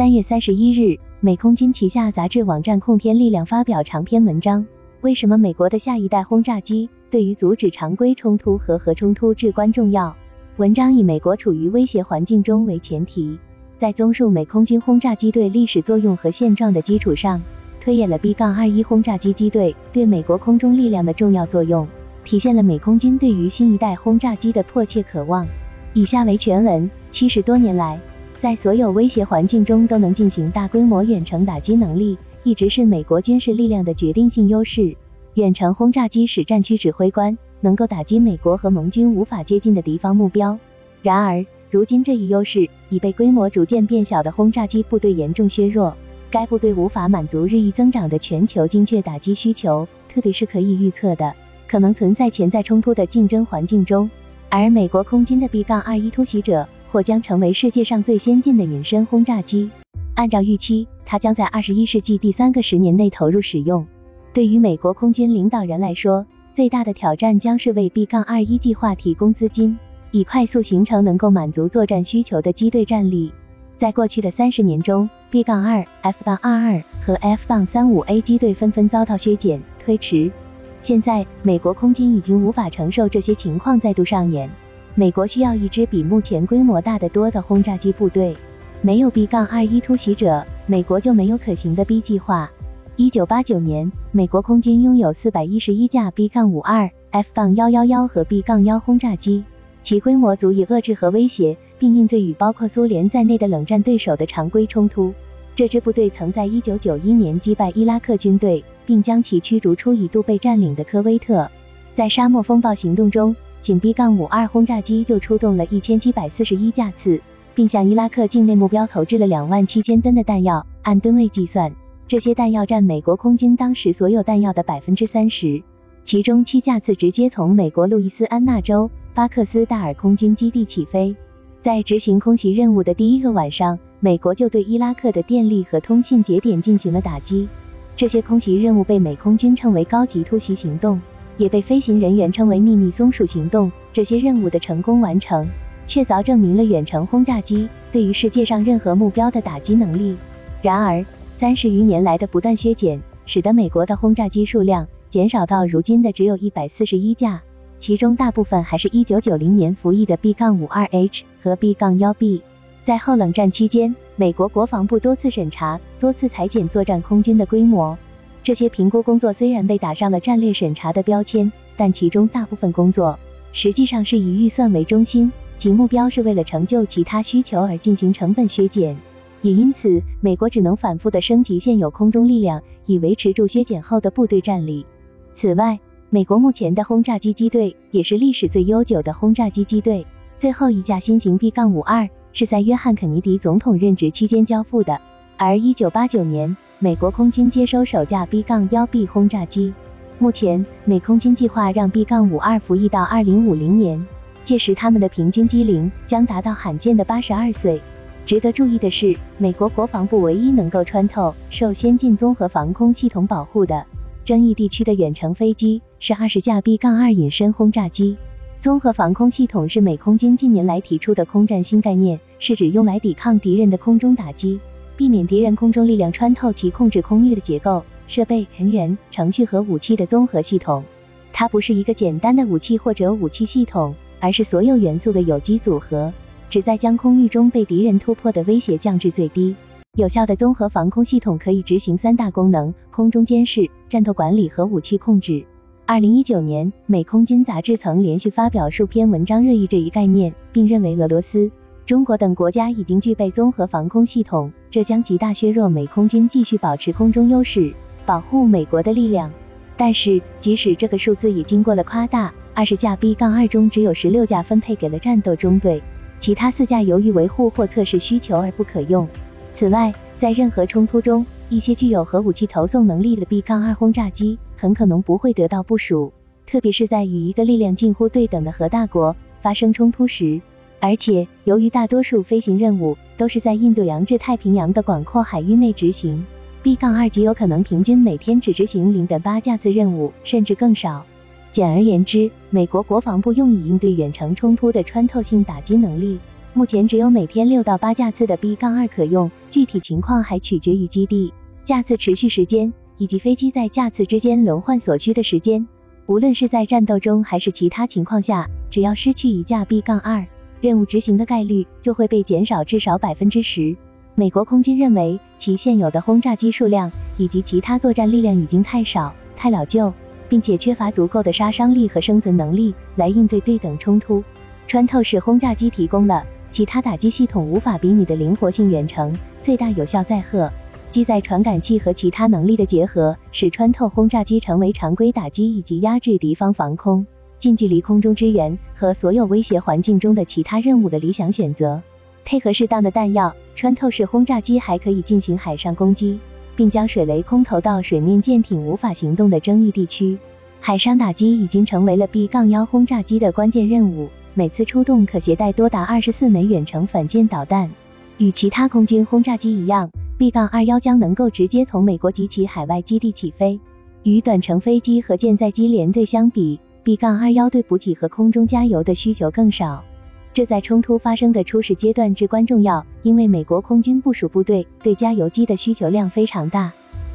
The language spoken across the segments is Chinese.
三月三十一日，美空军旗下杂志网站空天力量发表长篇文章，为什么美国的下一代轰炸机对于阻止常规冲突和核冲突至关重要？文章以美国处于威胁环境中为前提，在综述美空军轰炸机对历史作用和现状的基础上，推演了 B-21 轰炸机机队对美国空中力量的重要作用，体现了美空军对于新一代轰炸机的迫切渴望。以下为全文：七十多年来。在所有威胁环境中都能进行大规模远程打击能力，一直是美国军事力量的决定性优势。远程轰炸机使战区指挥官能够打击美国和盟军无法接近的敌方目标。然而，如今这一优势已被规模逐渐变小的轰炸机部队严重削弱。该部队无法满足日益增长的全球精确打击需求，特别是可以预测的、可能存在潜在冲突的竞争环境中。而美国空军的 B-21 突袭者。或将成为世界上最先进的隐身轰炸机。按照预期，它将在二十一世纪第三个十年内投入使用。对于美国空军领导人来说，最大的挑战将是为 B-21 计划提供资金，以快速形成能够满足作战需求的机队战力。在过去的三十年中，B-2、F-22 和 F-35A 机队纷纷遭到削减、推迟。现在，美国空军已经无法承受这些情况再度上演。美国需要一支比目前规模大得多的轰炸机部队。没有 B-21 突袭者，美国就没有可行的 B 计划。一九八九年，美国空军拥有四百一十一架 B-52、F-111 和 B-1 轰炸机，其规模足以遏制和威胁，并应对与包括苏联在内的冷战对手的常规冲突。这支部队曾在一九九一年击败伊拉克军队，并将其驱逐出一度被占领的科威特。在沙漠风暴行动中，仅 B-52 轰炸机就出动了一千七百四十一架次，并向伊拉克境内目标投掷了两万七千吨的弹药。按吨位计算，这些弹药占美国空军当时所有弹药的百分之三十。其中七架次直接从美国路易斯安那州巴克斯大尔空军基地起飞。在执行空袭任务的第一个晚上，美国就对伊拉克的电力和通信节点进行了打击。这些空袭任务被美空军称为高级突袭行动。也被飞行人员称为秘密松鼠行动。这些任务的成功完成，确凿证明了远程轰炸机对于世界上任何目标的打击能力。然而，三十余年来的不断削减，使得美国的轰炸机数量减少到如今的只有一百四十一架，其中大部分还是一九九零年服役的 B 杠 52H 和 B 杠 1B。在后冷战期间，美国国防部多次审查、多次裁减作战空军的规模。这些评估工作虽然被打上了战略审查的标签，但其中大部分工作实际上是以预算为中心，其目标是为了成就其他需求而进行成本削减。也因此，美国只能反复的升级现有空中力量，以维持住削减后的部队战力。此外，美国目前的轰炸机机队也是历史最悠久的轰炸机机队。最后一架新型 B-52 是在约翰肯尼迪总统任职期间交付的，而1989年。美国空军接收首架 B 杠 1B 轰炸机，目前美空军计划让 B 杠52服役到2050年，届时他们的平均机龄将达到罕见的82岁。值得注意的是，美国国防部唯一能够穿透受先进综合防空系统保护的争议地区的远程飞机是20架 B 杠2隐身轰炸机。综合防空系统是美空军近年来提出的空战新概念，是指用来抵抗敌人的空中打击。避免敌人空中力量穿透其控制空域的结构、设备、人员、程序和武器的综合系统。它不是一个简单的武器或者武器系统，而是所有元素的有机组合，旨在将空域中被敌人突破的威胁降至最低。有效的综合防空系统可以执行三大功能：空中监视、战斗管理和武器控制。二零一九年，美空军杂志曾连续发表数篇文章热议这一概念，并认为俄罗斯。中国等国家已经具备综合防空系统，这将极大削弱美空军继续保持空中优势、保护美国的力量。但是，即使这个数字也经过了夸大，二十架 B 杠2中只有十六架分配给了战斗中队，其他四架由于维护或测试需求而不可用。此外，在任何冲突中，一些具有核武器投送能力的 B 杠2轰炸机很可能不会得到部署，特别是在与一个力量近乎对等的核大国发生冲突时。而且，由于大多数飞行任务都是在印度洋至太平洋的广阔海域内执行，B-2 极有可能平均每天只执行零点八架次任务，甚至更少。简而言之，美国国防部用以应对远程冲突的穿透性打击能力，目前只有每天六到八架次的 B 杠二可用，具体情况还取决于基地架次持续时间以及飞机在架次之间轮换所需的时间。无论是在战斗中还是其他情况下，只要失去一架 B 杠二，任务执行的概率就会被减少至少百分之十。美国空军认为，其现有的轰炸机数量以及其他作战力量已经太少、太老旧，并且缺乏足够的杀伤力和生存能力来应对对等冲突。穿透式轰炸机提供了其他打击系统无法比拟的灵活性远程、最大有效载荷。机载传感器和其他能力的结合，使穿透轰炸机成为常规打击以及压制敌方防空、近距离空中支援和所有威胁环境中的其他任务的理想选择。配合适当的弹药，穿透式轰炸机还可以进行海上攻击，并将水雷空投到水面舰艇无法行动的争议地区。海上打击已经成为了 B 杠幺轰炸机的关键任务，每次出动可携带多达二十四枚远程反舰导弹。与其他空军轰炸机一样。B 杠二幺将能够直接从美国及其海外基地起飞。与短程飞机和舰载机联队相比，B 杠二幺对补给和空中加油的需求更少。这在冲突发生的初始阶段至关重要，因为美国空军部署部队对加油机的需求量非常大。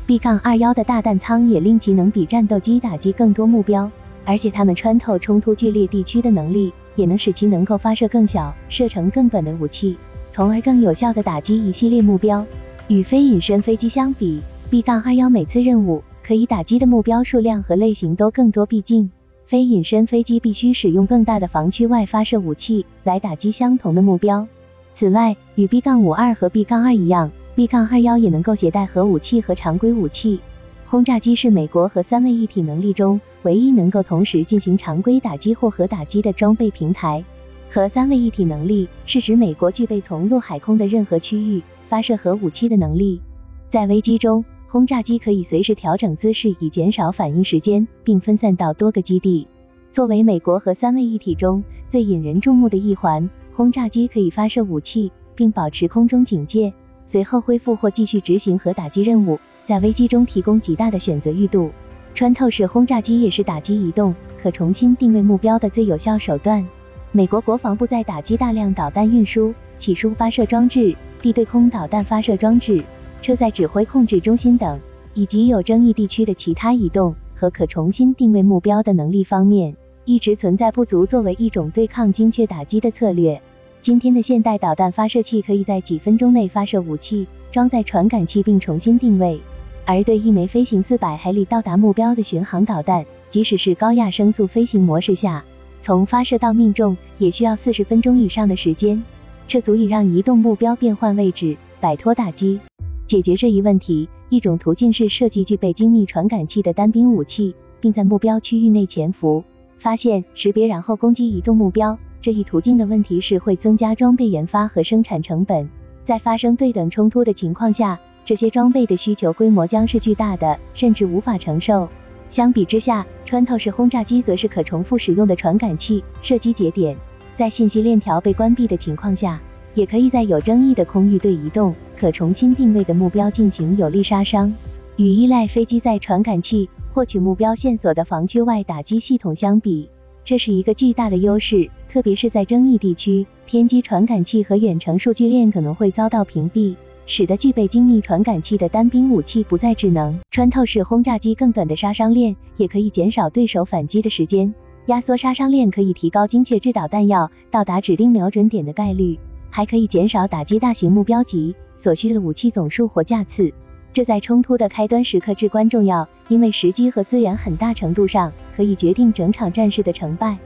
B 杠二幺的大弹仓也令其能比战斗机打击更多目标，而且它们穿透冲突剧烈地区的能力，也能使其能够发射更小、射程更短的武器，从而更有效地打击一系列目标。与非隐身飞机相比，B 杠二幺每次任务可以打击的目标数量和类型都更多，毕竟非隐身飞机必须使用更大的防区外发射武器来打击相同的目标。此外，与 B 杠五二和 B 杠二一样，B 杠二幺也能够携带核武器和常规武器。轰炸机是美国和三位一体能力中唯一能够同时进行常规打击或核打击的装备平台。核三位一体能力是指美国具备从陆海空的任何区域。发射核武器的能力，在危机中，轰炸机可以随时调整姿势以减少反应时间，并分散到多个基地。作为美国核三位一体中最引人注目的一环，轰炸机可以发射武器并保持空中警戒，随后恢复或继续执行核打击任务，在危机中提供极大的选择域度。穿透式轰炸机也是打击移动、可重新定位目标的最有效手段。美国国防部在打击大量导弹运输、起输发射装置。地对空导弹发射装置、车载指挥控制中心等，以及有争议地区的其他移动和可重新定位目标的能力方面，一直存在不足。作为一种对抗精确打击的策略，今天的现代导弹发射器可以在几分钟内发射武器，装载传感器并重新定位。而对一枚飞行四百海里到达目标的巡航导弹，即使是高亚声速飞行模式下，从发射到命中也需要四十分钟以上的时间。这足以让移动目标变换位置，摆脱打击。解决这一问题，一种途径是设计具备精密传感器的单兵武器，并在目标区域内潜伏、发现、识别，然后攻击移动目标。这一途径的问题是会增加装备研发和生产成本。在发生对等冲突的情况下，这些装备的需求规模将是巨大的，甚至无法承受。相比之下，穿透式轰炸机则是可重复使用的传感器、射击节点。在信息链条被关闭的情况下，也可以在有争议的空域对移动、可重新定位的目标进行有力杀伤。与依赖飞机在传感器获取目标线索的防区外打击系统相比，这是一个巨大的优势，特别是在争议地区，天基传感器和远程数据链可能会遭到屏蔽，使得具备精密传感器的单兵武器不再智能。穿透式轰炸机更短的杀伤链也可以减少对手反击的时间。压缩杀伤链可以提高精确制导弹药到达指定瞄准点的概率，还可以减少打击大型目标级所需的武器总数或架次。这在冲突的开端时刻至关重要，因为时机和资源很大程度上可以决定整场战事的成败。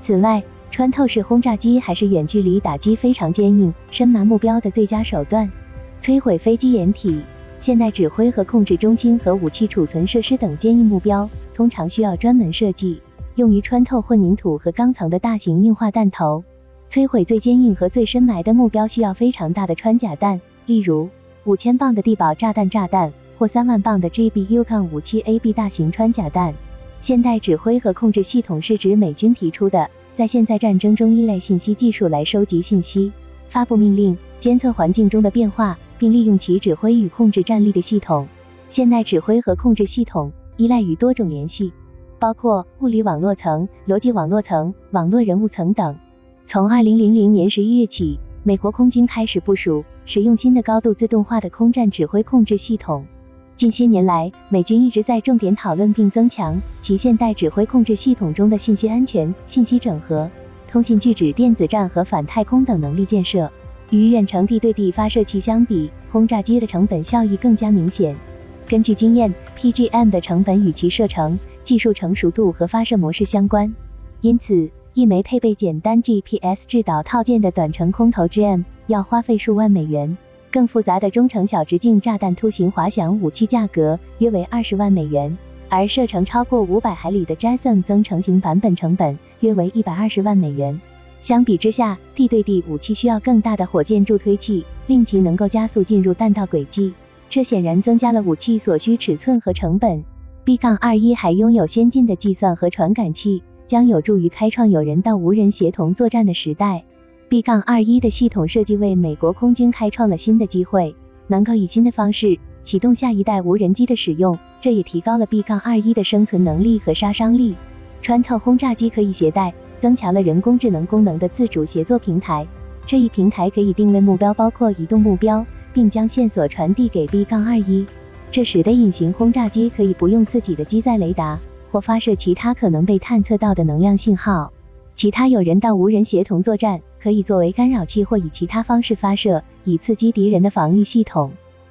此外，穿透式轰炸机还是远距离打击非常坚硬、深埋目标的最佳手段。摧毁飞机掩体、现代指挥和控制中心和武器储存设施等坚硬目标，通常需要专门设计。用于穿透混凝土和钢层的大型硬化弹头，摧毁最坚硬和最深埋的目标需要非常大的穿甲弹，例如五千磅的地堡炸弹炸弹或三万磅的 GBU 杠 57AB 大型穿甲弹。现代指挥和控制系统是指美军提出的，在现在战争中依赖信息技术来收集信息、发布命令、监测环境中的变化，并利用其指挥与控制战力的系统。现代指挥和控制系统依赖于多种联系。包括物理网络层、逻辑网络层、网络人物层等。从二零零零年十一月起，美国空军开始部署使用新的高度自动化的空战指挥控制系统。近些年来，美军一直在重点讨论并增强其现代指挥控制系统中的信息安全、信息整合、通信拒止、电子战和反太空等能力建设。与远程地对地发射器相比，轰炸机的成本效益更加明显。根据经验，PGM 的成本与其射程、技术成熟度和发射模式相关，因此。一枚配备简单 GPS 制导套件的短程空投 GM 要花费数万美元，更复杂的中程小直径炸弹突形滑翔武器价格约为二十万美元，而射程超过五百海里的 Jason 增程型版本成本约为一百二十万美元。相比之下，地对地武器需要更大的火箭助推器，令其能够加速进入弹道轨迹，这显然增加了武器所需尺寸和成本。B-21 还拥有先进的计算和传感器。将有助于开创有人到无人协同作战的时代。B-21 的系统设计为美国空军开创了新的机会，能够以新的方式启动下一代无人机的使用，这也提高了 B-21 的生存能力和杀伤力。穿透轰炸机可以携带增强了人工智能功能的自主协作平台，这一平台可以定位目标，包括移动目标，并将线索传递给 B-21，这使得隐形轰炸机可以不用自己的机载雷达。或发射其他可能被探测到的能量信号。其他有人到无人协同作战可以作为干扰器或以其他方式发射，以刺激敌人的防御系统。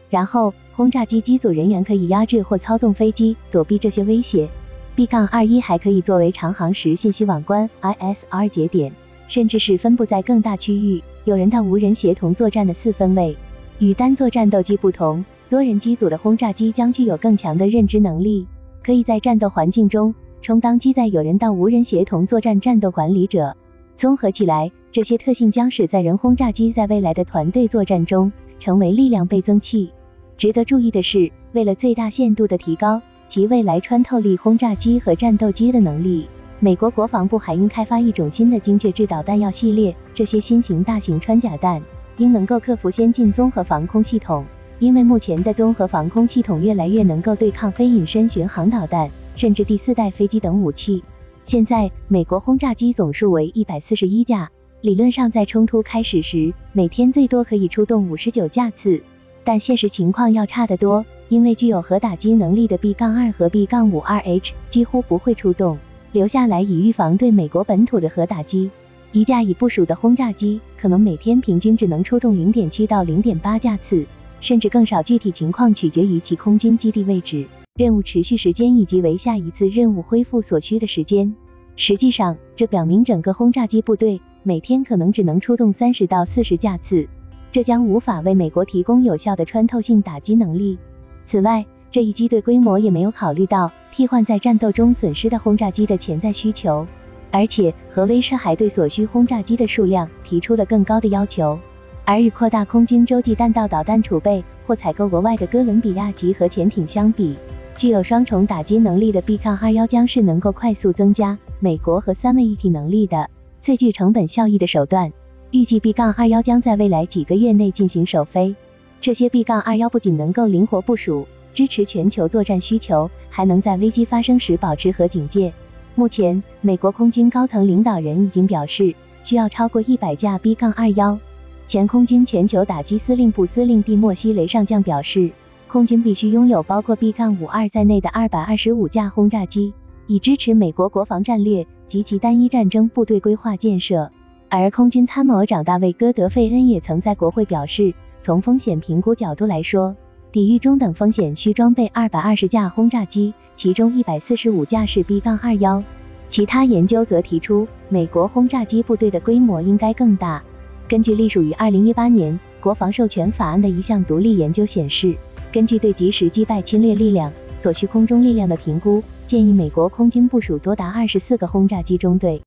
然后，轰炸机机组人员可以压制或操纵飞机，躲避这些威胁。B-21 还可以作为长航时信息网关 （ISR） 节点，甚至是分布在更大区域、有人到无人协同作战的四分位。与单座战斗机不同，多人机组的轰炸机将具有更强的认知能力。可以在战斗环境中充当机载有人到无人协同作战战斗管理者。综合起来，这些特性将使载人轰炸机在未来的团队作战中成为力量倍增器。值得注意的是，为了最大限度的提高其未来穿透力轰炸机和战斗机的能力，美国国防部还应开发一种新的精确制导弹药系列。这些新型大型穿甲弹应能够克服先进综合防空系统。因为目前的综合防空系统越来越能够对抗非隐身巡航导弹，甚至第四代飞机等武器。现在，美国轰炸机总数为一百四十一架，理论上在冲突开始时，每天最多可以出动五十九架次。但现实情况要差得多，因为具有核打击能力的 B-2 和 B-52H 几乎不会出动，留下来以预防对美国本土的核打击。一架已部署的轰炸机可能每天平均只能出动零点七到零点八架次。甚至更少，具体情况取决于其空军基地位置、任务持续时间以及为下一次任务恢复所需的时间。实际上，这表明整个轰炸机部队每天可能只能出动三十到四十架次，这将无法为美国提供有效的穿透性打击能力。此外，这一机队规模也没有考虑到替换在战斗中损失的轰炸机的潜在需求，而且核威慑还对所需轰炸机的数量提出了更高的要求。而与扩大空军洲际弹道导弹储备或采购额外的哥伦比亚级核潜艇相比，具有双重打击能力的 B-21 将是能够快速增加美国和三位一体能力的最具成本效益的手段。预计 B 杠21将在未来几个月内进行首飞。这些 B 杠21不仅能够灵活部署，支持全球作战需求，还能在危机发生时保持核警戒。目前，美国空军高层领导人已经表示，需要超过一百架 B 杠21。前空军全球打击司令部司令蒂莫西·雷上将表示，空军必须拥有包括 B-52 在内的二百二十五架轰炸机，以支持美国国防战略及其单一战争部队规划建设。而空军参谋长大卫·戈德费恩也曾在国会表示，从风险评估角度来说，抵御中等风险需装备二百二十架轰炸机，其中一百四十五架是 B-21。其他研究则提出，美国轰炸机部队的规模应该更大。根据隶属于二零一八年国防授权法案的一项独立研究显示，根据对及时击败侵略力量所需空中力量的评估，建议美国空军部署多达二十四个轰炸机中队。